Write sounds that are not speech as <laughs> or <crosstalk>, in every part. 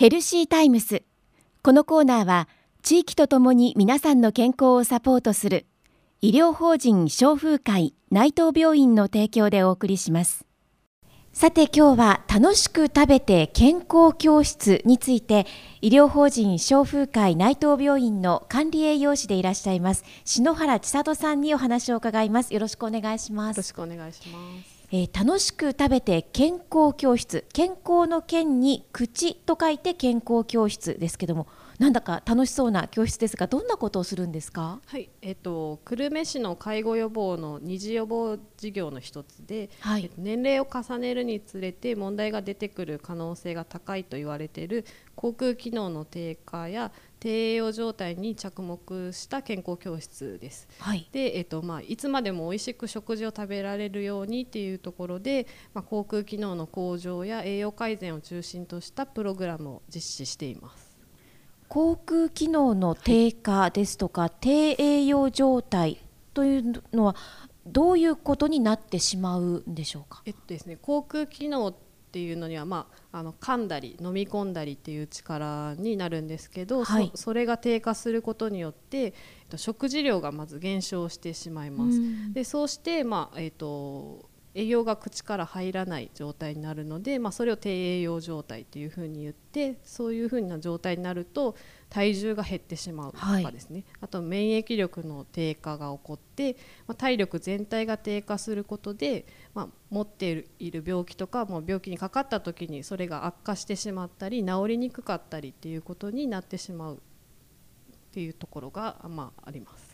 ヘルシータイムス。このコーナーは地域とともに皆さんの健康をサポートする医療法人消風会内藤病院の提供でお送りします。さて今日は楽しく食べて健康教室について医療法人消風会内藤病院の管理栄養士でいらっしゃいます篠原千里さんにお話を伺います。よろしくお願いします。よろしくお願いします。えー、楽しく食べて健康教室健康の健に口と書いて健康教室ですけどもなんだか楽しそうな教室ですがどんなことをするんですか？はいえっ、ー、と久留米市の介護予防の二次予防事業の一つで、はい、年齢を重ねるにつれて問題が出てくる可能性が高いと言われている口腔機能の低下や低栄養状態に着目した健康教室です。はい、で、えっとまあ、いつまでも美味しく食事を食べられるようにっていうところで、まあ、口腔機能の向上や栄養改善を中心としたプログラムを実施しています。口腔機能の低下ですとか、はい、低栄養状態というのはどういうことになってしまうんでしょうか。えっとですね、口腔機能っていうのには、まあ、あの噛んだり飲み込んだりっていう力になるんですけど、はい、そそれが低下することによって、えっと、食事量がまず減少してしまいます。でそうして、まあえっと栄養が口から入らない状態になるので、まあ、それを低栄養状態というふうに言ってそういうふうな状態になると体重が減ってしまうとかですね、はい、あと免疫力の低下が起こって、まあ、体力全体が低下することで、まあ、持っている病気とかもう病気にかかった時にそれが悪化してしまったり治りにくかったりっていうことになってしまうっていうところが、まあ、あります。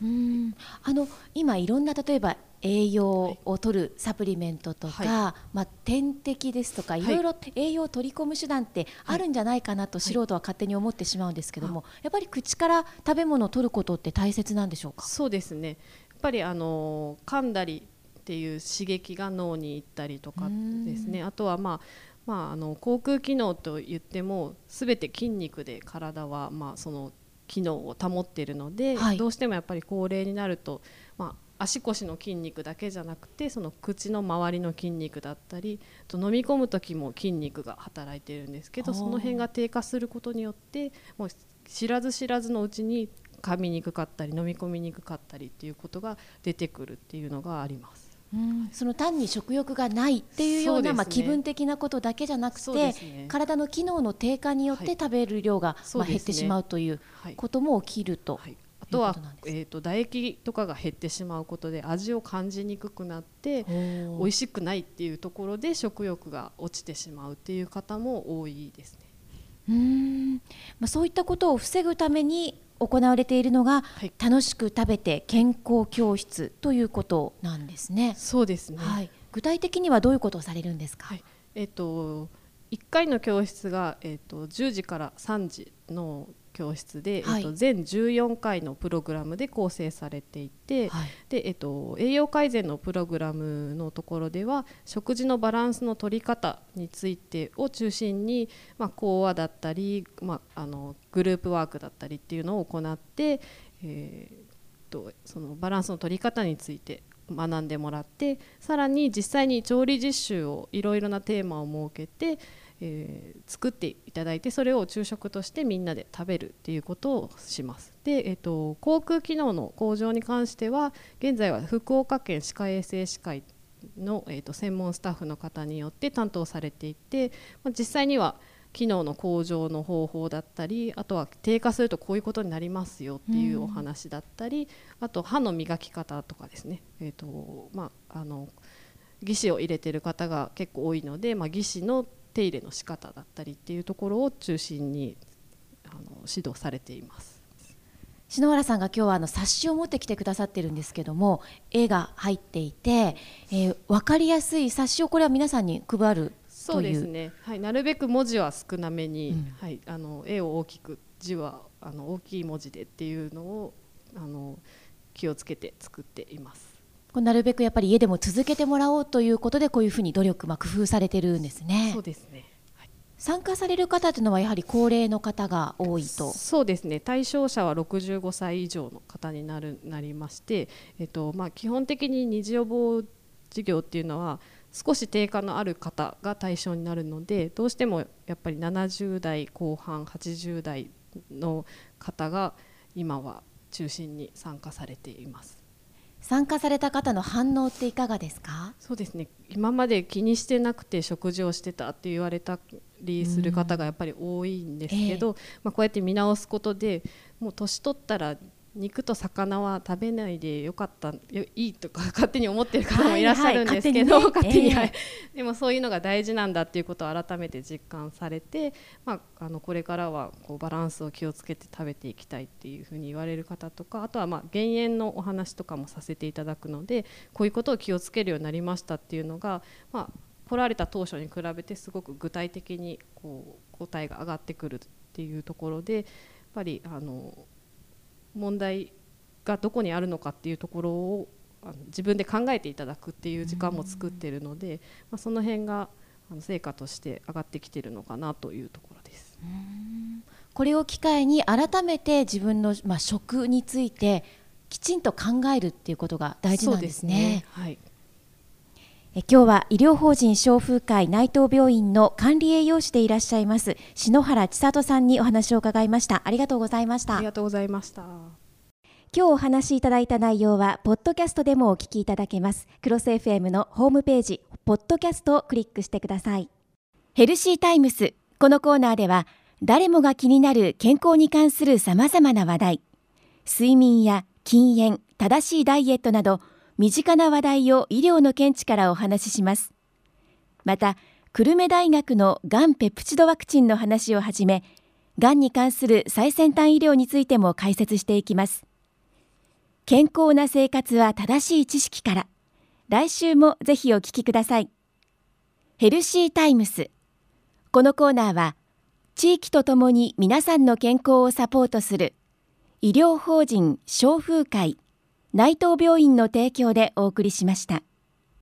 あの今いろんな例えば栄養を取るサプリメントとか、はい、まあ、点滴ですとかい。ろいろ栄養を取り込む手段ってあるんじゃないかなと素人は勝手に思ってしまうんですけども、はい、やっぱり口から食べ物を取ることって大切なんでしょうか？そうですね。やっぱりあの噛んだりっていう刺激が脳に行ったりとかですね。あとはまあまあ、あの口腔機能といっても全て筋肉で体はまあその機能を保っているので、はい、どうしてもやっぱり高齢になると、まあ、足腰の筋肉だけじゃなくてその口の周りの筋肉だったりと飲み込む時も筋肉が働いているんですけどその辺が低下することによってもう知らず知らずのうちに噛みにくかったり飲み込みにくかったりっていうことが出てくるっていうのがあります。その単に食欲がないっていうような、ね、まあ、気分的なことだけじゃなくて、ね、体の機能の低下によって食べる量が、はい、まあ、減ってしまうということも起きると。はい。あとは、えーと、唾液とかが減ってしまうことで味を感じにくくなって美味しくないっていうところで食欲が落ちてしまうっていう方も多いですね。うん。まあ、そういったことを防ぐために行われているのが、はい、楽しく食べて健康教室ということなんですね。そうですね、はい、具体的にはどういうことをされるんですか？はい、えっ、ー、と1回の教室が、えーと、10時から3時の教室で、はい、えっと、全14回のプログラムで構成されていて、はい、でえっと、栄養改善のプログラムのところでは食事のバランスの取り方についてを中心に、まあ、講話だったり、まあ、あのグループワークだったりっていうのを行って、えー、とそのバランスの取り方について学んでもらってさらに実際に調理実習をいろいろなテーマを設けてえー、作っていただいてそれを昼食としてみんなで食べるっていうことをします。で、えーと、航空機能の向上に関しては現在は福岡県歯科衛生士会の、えーと、専門スタッフの方によって担当されていて、まあ、実際には機能の向上の方法だったりあとは低下するとこういうことになりますよっていうお話だったり、あと歯の磨き方とかですね、えーとまあ、あの義歯を入れてる方が結構多いので、まあ、義歯の手入れの仕方だったりっていうところを中心にあの指導されています。篠原さんが今日はあの冊子を持ってきてくださってるんですけども絵が入っていて、えー、分かりやすい冊子をこれは皆さんに配るそうですね、はい、なるべく文字は少なめに、うん、はい、あの絵を大きく字はあの大きい文字でっていうのをあの気をつけて作っています。なるべくやっぱり家でも続けてもらおうということでこういうふうに努力、まあ、工夫されてるんですね。そうですね参加される方というのはやはり高齢の方が多いとそうですね対象者は65歳以上の方になるなりまして、えっとまあ、基本的に二次予防事業っていうのは少し低下のある方が対象になるのでどうしてもやっぱり70代後半80代の方が今は中心に参加されています。参加された方の反応っていかがですか？そうですね。今まで気にしてなくて食事をしてたって言われたりする方がやっぱり多いんですけど、えー、まあ、こうやって見直すことでもう年取ったら肉と魚は食べないでよかったいいとか <laughs> 勝手に思ってる方もいらっしゃるんですけど、勝手に、はい、でもそういうのが大事なんだっていうことを改めて実感されて、まあ、あのこれからはこうバランスを気をつけて食べていきたいっていうふうに言われる方とかあとはまあ減塩のお話とかもさせていただくのでこういうことを気をつけるようになりましたっていうのが、まあ、来られた当初に比べてすごく具体的にこう答えが上がってくるっていうところでやっぱりあの問題がどこにあるのかっていうところを自分で考えていただくっていう時間も作ってるので、まあ、その辺が成果として上がってきてるのかなというところです。これを機会に改めて自分の、まあ、食についてきちんと考えるっていうことが大事なんですね。すねはい、え今日は医療法人消風会内藤病院の管理栄養士でいらっしゃいます篠原千里さんにお話を伺いましたありがとうございましたありがとうございました今日お話しいただいた内容はポッドキャストでもお聞きいただけます。クロス FM のホームページポッドキャストをクリックしてください。ヘルシータイムス。このコーナーでは誰もが気になる健康に関するさまざまな話題。睡眠や禁煙正しいダイエットなど身近な話題を医療の見地からお話しします。また久留米大学のがんペプチドワクチンの話をはじめがんに関する最先端医療についても解説していきます。健康な生活は正しい知識から。来週もぜひお聞きください。ヘルシータイムスこのコーナーは地域とともに皆さんの健康をサポートする。医療法人消風会内藤病院の提供でお送りしました。